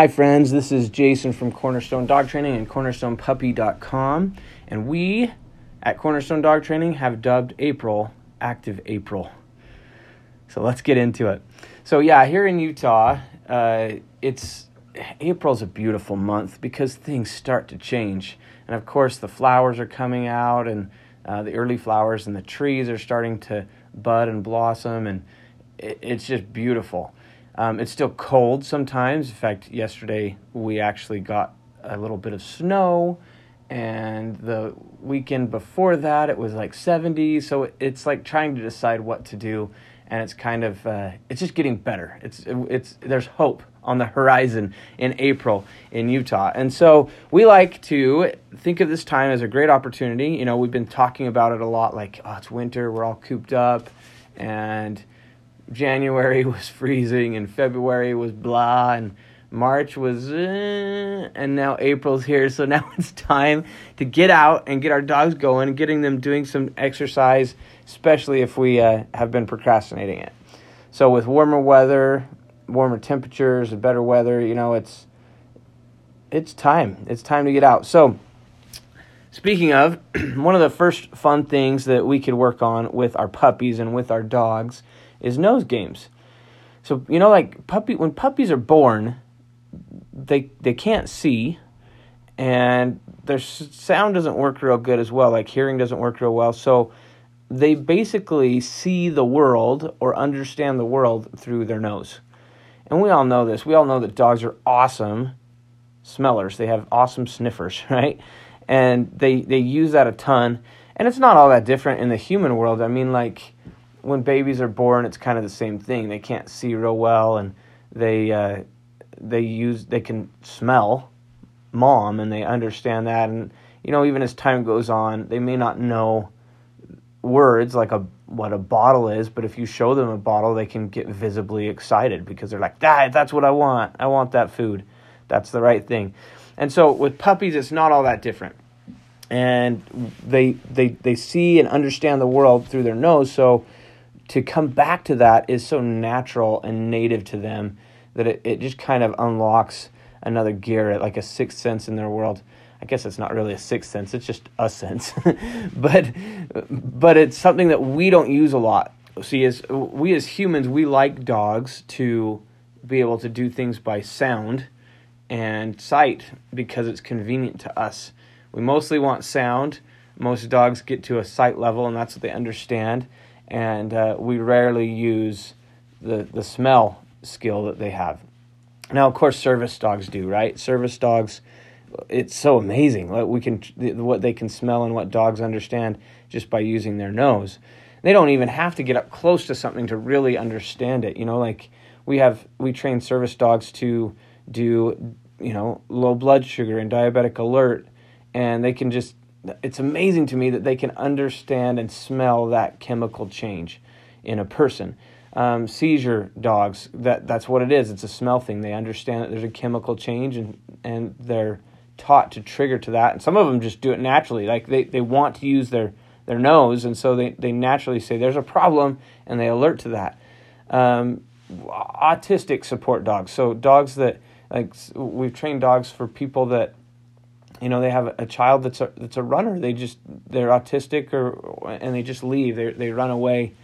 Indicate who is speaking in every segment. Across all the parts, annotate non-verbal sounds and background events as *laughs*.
Speaker 1: Hi, friends. This is Jason from Cornerstone Dog Training and CornerstonePuppy.com. And we at Cornerstone Dog Training have dubbed April Active April. So let's get into it. So, yeah, here in Utah, uh, it's April's a beautiful month because things start to change. And of course, the flowers are coming out, and uh, the early flowers, and the trees are starting to bud and blossom, and it, it's just beautiful. Um, it's still cold sometimes. In fact, yesterday we actually got a little bit of snow, and the weekend before that it was like 70. So it's like trying to decide what to do, and it's kind of uh, it's just getting better. It's it's there's hope on the horizon in April in Utah, and so we like to think of this time as a great opportunity. You know, we've been talking about it a lot. Like, oh, it's winter, we're all cooped up, and January *laughs* was freezing and February was blah and March was eh, and now April's here. So now *laughs* it's time to get out and get our dogs going getting them doing some exercise especially if we uh, have been procrastinating it. So with warmer weather warmer temperatures and better weather you know it's it's time. It's time to get out. So speaking of *clears throat* one of the first fun things that we could work on with our puppies and with our dogs is nose games. So you know, like puppy when puppies are born, they they can't see, and their sound doesn't work real good as well. Like hearing doesn't work real well. So they basically see the world or understand the world through their nose. And we all know this. We all know that dogs are awesome smellers. They have awesome sniffers, *laughs* right? And they they use that a ton. And it's not all that different in the human world. I mean, like when babies are born, it's kind of the same thing. They can't see real well, and they uh, they use they can smell mom, and they understand that. And you know, even as time goes on, they may not know words like a what a bottle is, but if you show them a bottle, they can get visibly excited because they're like, "Dad, that's what I want. I want that food. That's the right thing." And so with puppies, it's not all that different. And they they they see and understand the world through their nose, so to come back to that is so natural and native to them that it, it just kind of unlocks another gear, like a sixth sense in their world. I guess it's not really a sixth sense; it's just a sense, *laughs* but but it's something that we don't use a lot. See, as we as humans, we like dogs to be able to do things by sound and sight because it's convenient to us. We mostly want sound. Most dogs get to a sight level, and that's what they understand and uh, we rarely use the, the smell skill that they have. Now, of course, service dogs do, right? Service dogs, it's so amazing we can, what they can smell and what dogs understand just by using their nose. They don't even have to get up close to something to really understand it. You know, like we have, we train service dogs to do, you know, low blood sugar and diabetic alert, and they can just it's amazing to me that they can understand and smell that chemical change in a person. Um, seizure dogs, that that's what it is. It's a smell thing. They understand that there's a chemical change and and they're taught to trigger to that. And some of them just do it naturally. Like they, they want to use their their nose, and so they, they naturally say there's a problem, and they alert to that. Um, autistic support dogs, so dogs that like we've trained dogs for people that you know they have a child that's a that's a runner. They just they're autistic or and they just leave. They they run away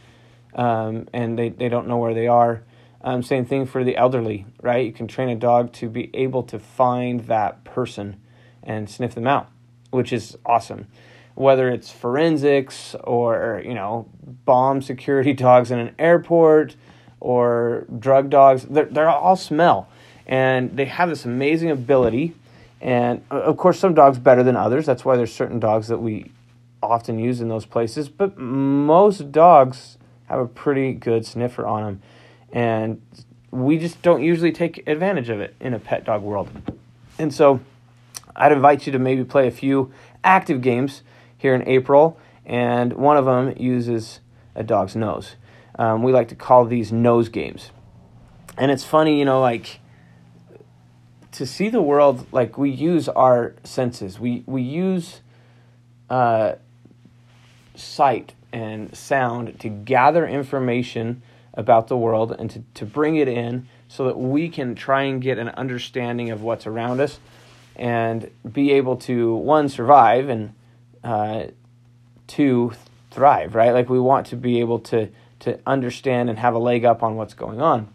Speaker 1: um, and they, they don't know where they are. Um, same thing for the elderly right? You can train a dog to be able to find that person and sniff them out which is awesome. Whether it's forensics or you know bomb security *laughs* dogs in an airport or drug dogs they're, they're all smell. And they have this amazing ability and uh, of course, some dogs better than others. That's why there's certain dogs that we often use in those places. But most dogs have a pretty good sniffer on them, and we just don't usually take advantage of it in a pet dog world. And so, I'd invite you to maybe play a few active games here in April, and one of them uses a dog's nose. Um, we like to call these nose games. And it's funny, you know, like to see the world like we use our senses. We we use uh, sight and sound to gather information about the world and to, to bring it in so that we can try and get an understanding of what's around us and be able to one survive and uh, two thrive right like we want to be able to to understand and have a leg up on what's going on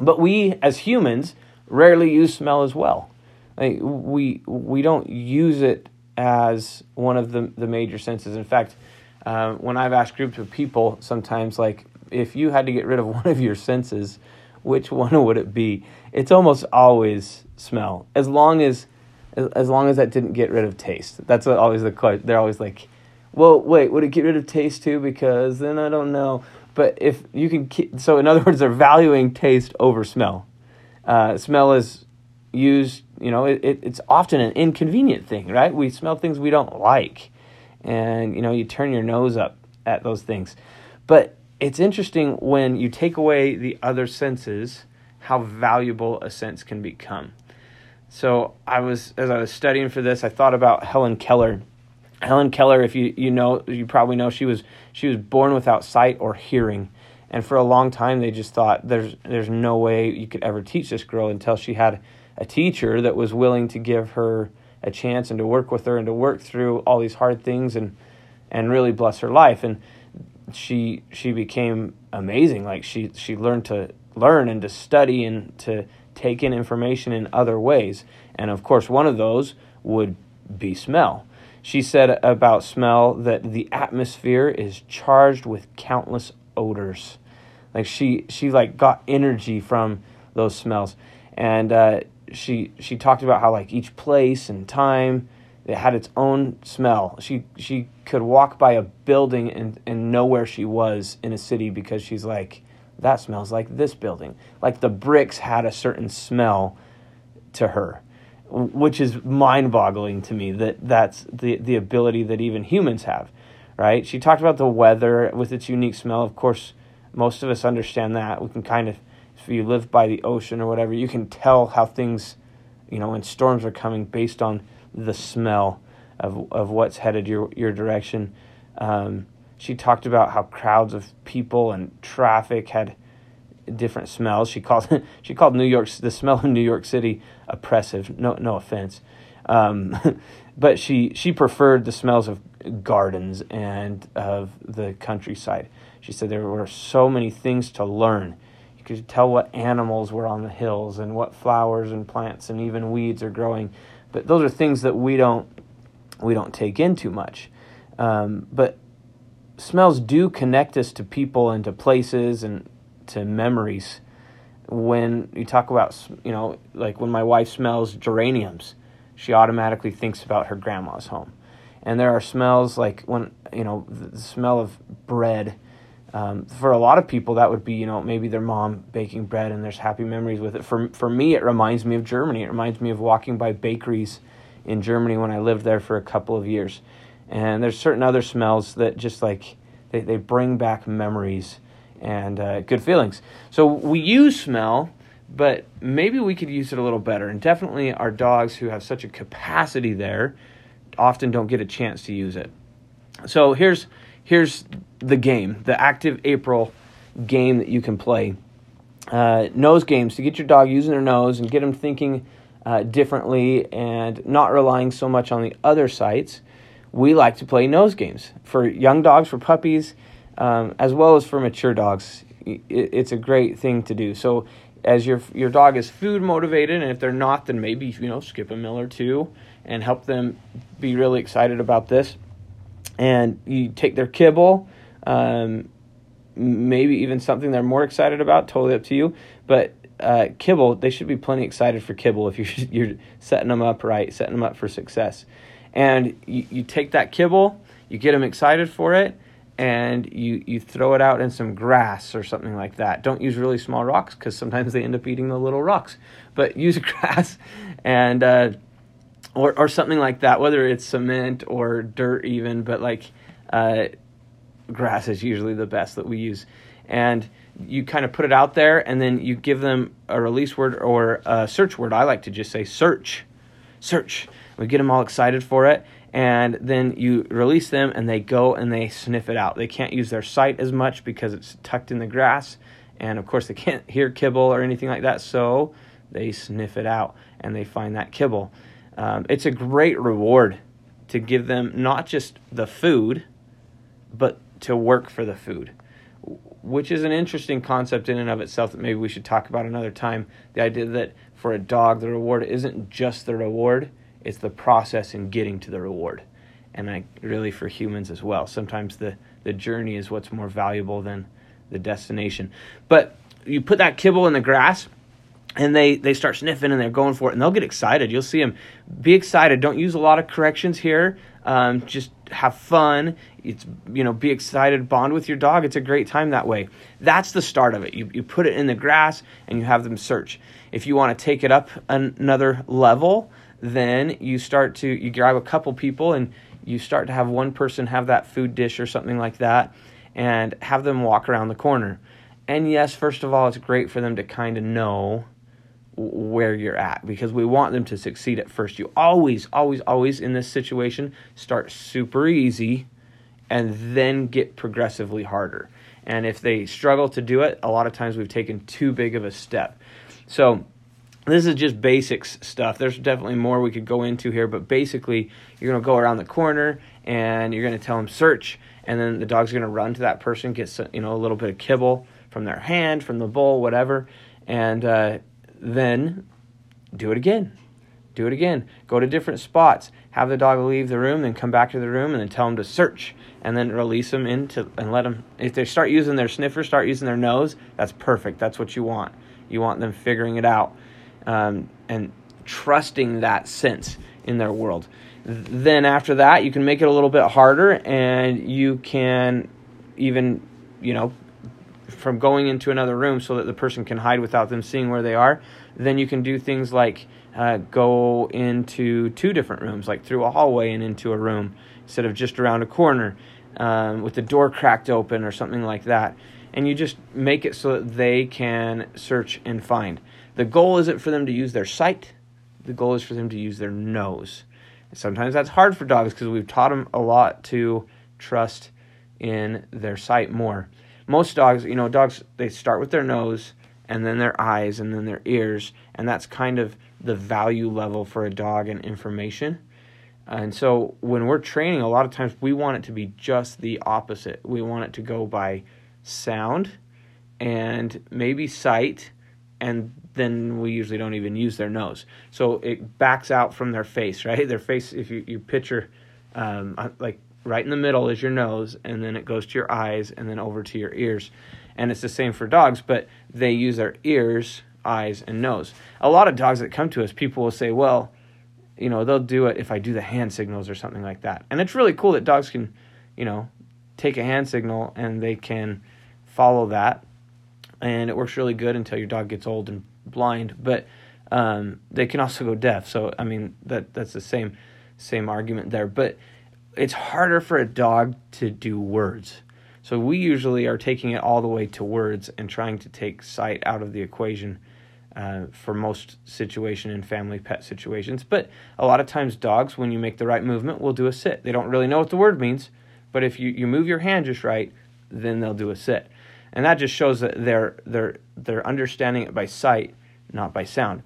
Speaker 1: but we as humans rarely use smell as well like we we don't use it as one of the the major senses in fact uh, when i've asked groups of people sometimes like if you had to get rid of *laughs* one of your senses which one would it be it's almost always smell as long as as long as that didn't get rid of taste. That's always the question. They're always like, well, wait, would it get rid of taste too? Because then I don't know. But if you can, so in other words, they're valuing taste over smell. Uh, smell is used, you know, it, it, it's often an inconvenient thing, right? We smell things we don't like. And, you know, you turn your nose up at those things. But it's interesting when you take away the other senses, how valuable a sense can become. So I was as I was studying for this, I thought about Helen Keller. Helen Keller, if you you know, you probably know she was she was born without sight or hearing, and for a long time they just thought there's there's no way you could ever teach this girl until she had a teacher that was willing to give her a chance and to work with her and to work through all these hard things and and really bless her life and she she became amazing like she she learned to learn and to study and to take in information in other ways. And of course, one of those would be smell. She said about smell that the atmosphere is charged with countless odors. Like she she like got energy from those smells. And uh, she she talked about how like each place and time it had its own smell. She she could walk by a building and, and know where she was in a city because she's like that smells like this building. Like the bricks had a certain smell to her, which is mind boggling to me that that's the, the ability that even humans have, right? She talked about the weather with its unique smell. Of course, most of us understand that. We can kind of, if you live by the ocean or whatever, you can tell how things, you know, when storms are coming based on the smell of, of what's headed your, your direction. Um, she talked about how crowds of people and traffic had different smells. She called *laughs* she called New York the smell of New York City oppressive. No no offense, um, *laughs* but she she preferred the smells of gardens and of the countryside. She said there were so many things to learn. You could tell what animals were on the hills and what flowers and plants and even weeds are growing. But those are things that we don't we don't take in too much. Um, but smells do connect us to people and to places and to memories. When you talk about, you know, like when my wife smells geraniums, she automatically thinks about her grandma's home. And there are smells like when, you know, the smell of bread. Um, for a lot of people, that would be, you know, maybe their mom baking bread and there's happy memories with it. For, for me, it reminds me of Germany. It reminds me of walking by bakeries in Germany when I lived there for a couple of years. And there's certain other smells that just like they, they bring back memories and uh, good feelings. So we use smell, but maybe we could use it a little better. And definitely our dogs who have such a capacity there often don't get a chance to use it. So here's here's the game, the active April game that you can play. Uh, nose games to get your dog using their nose and get them thinking uh, differently and not relying so much on the other sites we like to play nose games for young dogs, for puppies, um, as well as for mature dogs. It, it's a great thing to do. So, as your your dog is food motivated, and if they're not, then maybe you know skip a meal or two and help them be really excited about this. And you take their kibble, um, maybe even something they're more excited about. Totally up to you, but. Uh, kibble, they should be plenty excited for kibble if *laughs* you're, you're setting them up right, setting them up for success and you, you take that kibble, you get them excited for it, and you, you throw it out in some grass or something like that. Don't use really small rocks because sometimes they end up eating the little rocks. But use *laughs* grass and uh, or or something like that, whether it's cement or dirt even. But like uh, grass is usually the best that we use, and you kind of put it out there, and then you give them a release word or a search word. I like to just say search, search we get them all excited for it, and then you release them and they go and they sniff it out. They can't use their sight as much because it's tucked in the grass And of course, they can't hear kibble or anything like that, so they sniff it out and they find that kibble. Um, it's a great reward to give them not just the food, but to work for the food, which is an interesting concept in and of itself that maybe we should talk about another time. The idea that for a dog, the reward isn't just the reward, it's the process in getting to the reward. And I really for humans as well. Sometimes the, the journey is what's more valuable than the destination. But you put that kibble in the grass and they they start sniffing and they're going for it and they'll get excited. You'll see them be excited. Don't use a lot of corrections here. Um, just have fun. It's you know be excited. Bond with your dog. It's a great time that way. That's the start of it. You, you put it in the grass and you have them search. If you want to take it up another level then you start to you grab a couple people and you start to have one person have that food dish or something like that and have them walk around the corner. And yes first of all it's great for them to kind of know where you're at because we want them to succeed at first. You always, always, always in this situation start super easy and then get progressively harder. And if they struggle to do it, a lot of times we've taken too big of a step. So, this is just basics stuff. There's definitely more we could go into here, but basically, you're going to go around the corner and you're going to tell them search, and then the dog's going to run to that person, get you know a little bit of kibble from their hand, from the bowl, whatever, and uh, then do it again. Do it again. Go to different spots. Have the dog leave the room, then come back to the room, and then tell them to search, and then release them into and let them. If they start using their sniffer, start using their nose. That's perfect. That's what you want. You want them figuring it out, um, and trusting that sense in their world. Then after that, you can make it a little bit harder, and you can even, you know, from going into another room so that the person can hide without them seeing where they are, then you can do things like uh, go into two different rooms, like through a hallway and into a room, instead of just around a corner um, with the door cracked open or something like that. And you just make it so that they can search and find. The goal isn't for them to use their sight, the goal is for them to use their nose. Sometimes that's hard for dogs because we've taught them a lot to trust in their sight more most dogs, you know, dogs they start with their nose and then their eyes and then their ears, and that's kind of the value level for a dog and information. And so when we're training, a lot of times we want it to be just the opposite. We want it to go by sound and maybe sight, and then we usually don't even use their nose. So it backs out from their face, right? Their face, if you, you picture um, like right in the middle is your nose, and then it goes to your eyes, and then over to your ears. And it's the same for dogs, but they use their ears, eyes, and nose. A lot of dogs that come to us, people will say, well, you know, they'll do it if I do the hand signals or something like that. And it's really cool that dogs can, you know, take a hand signal and they can follow that. And it works really good until your dog gets old and blind. But um, they can also go deaf. So I mean that that's the same same argument there. But it's harder for a dog to do words. So we usually are taking it all the way to words and trying to take sight out of the equation uh, for most situation in family pet situations. But a lot of times dogs, when you make the right movement, will do a sit. They don't really know what the word means, but if you, you move your hand just right, then they'll do a sit. And that just shows that they're they're they're understanding it by sight, not by sound.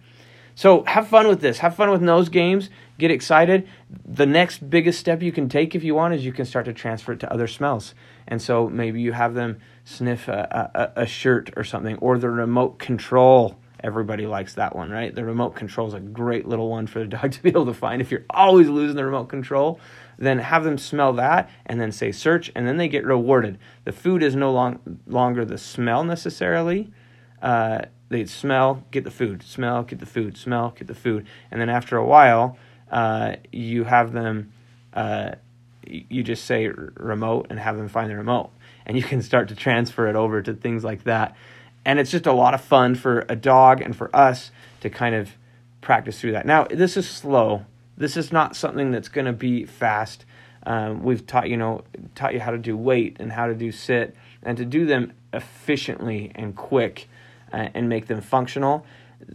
Speaker 1: So have fun with this. Have fun with nose games. Get excited. The next biggest step you can take if you want is you can start to transfer it to other smells. And so maybe you have them sniff a, a, a shirt or something, or the remote control. Everybody likes that one, right? The remote control is a great little one for the *laughs* dog to be able to find. If you're always losing the remote control, then have them smell that and then say search, and then they get rewarded. The food is no long, longer the smell necessarily. Uh, they smell, get the food, smell, get the food, smell, get the food, and then after a while, uh, you have them, uh, you just say remote and have them find the remote, and you can start to transfer it over to things like that, and it's just a lot of fun for a dog and for us to kind of practice through that. Now this is slow. This is not something that's going to be fast. Um, we've taught you know taught you how to do wait and how to do sit and to do them efficiently and quick uh, and make them functional.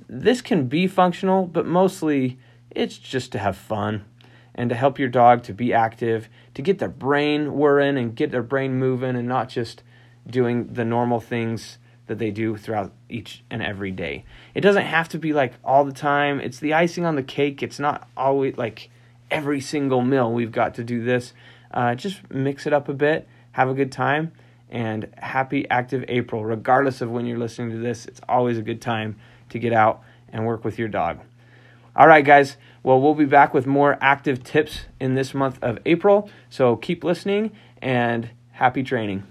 Speaker 1: This can be functional, but mostly it's just to have fun and to help your dog to be active, to get their brain whirring and get their brain moving and not just doing the normal things that they do throughout each and every day. It doesn't have to be like all the time. It's the icing on the cake. It's not always like every single meal we've got to do this. Uh, just mix it up a bit, have a good time, and happy active April. Regardless of when you're listening to this, it's always a good time to get out and work with your dog. All right, guys. Well, we'll be back with more active tips in this month of April. So keep listening and happy training.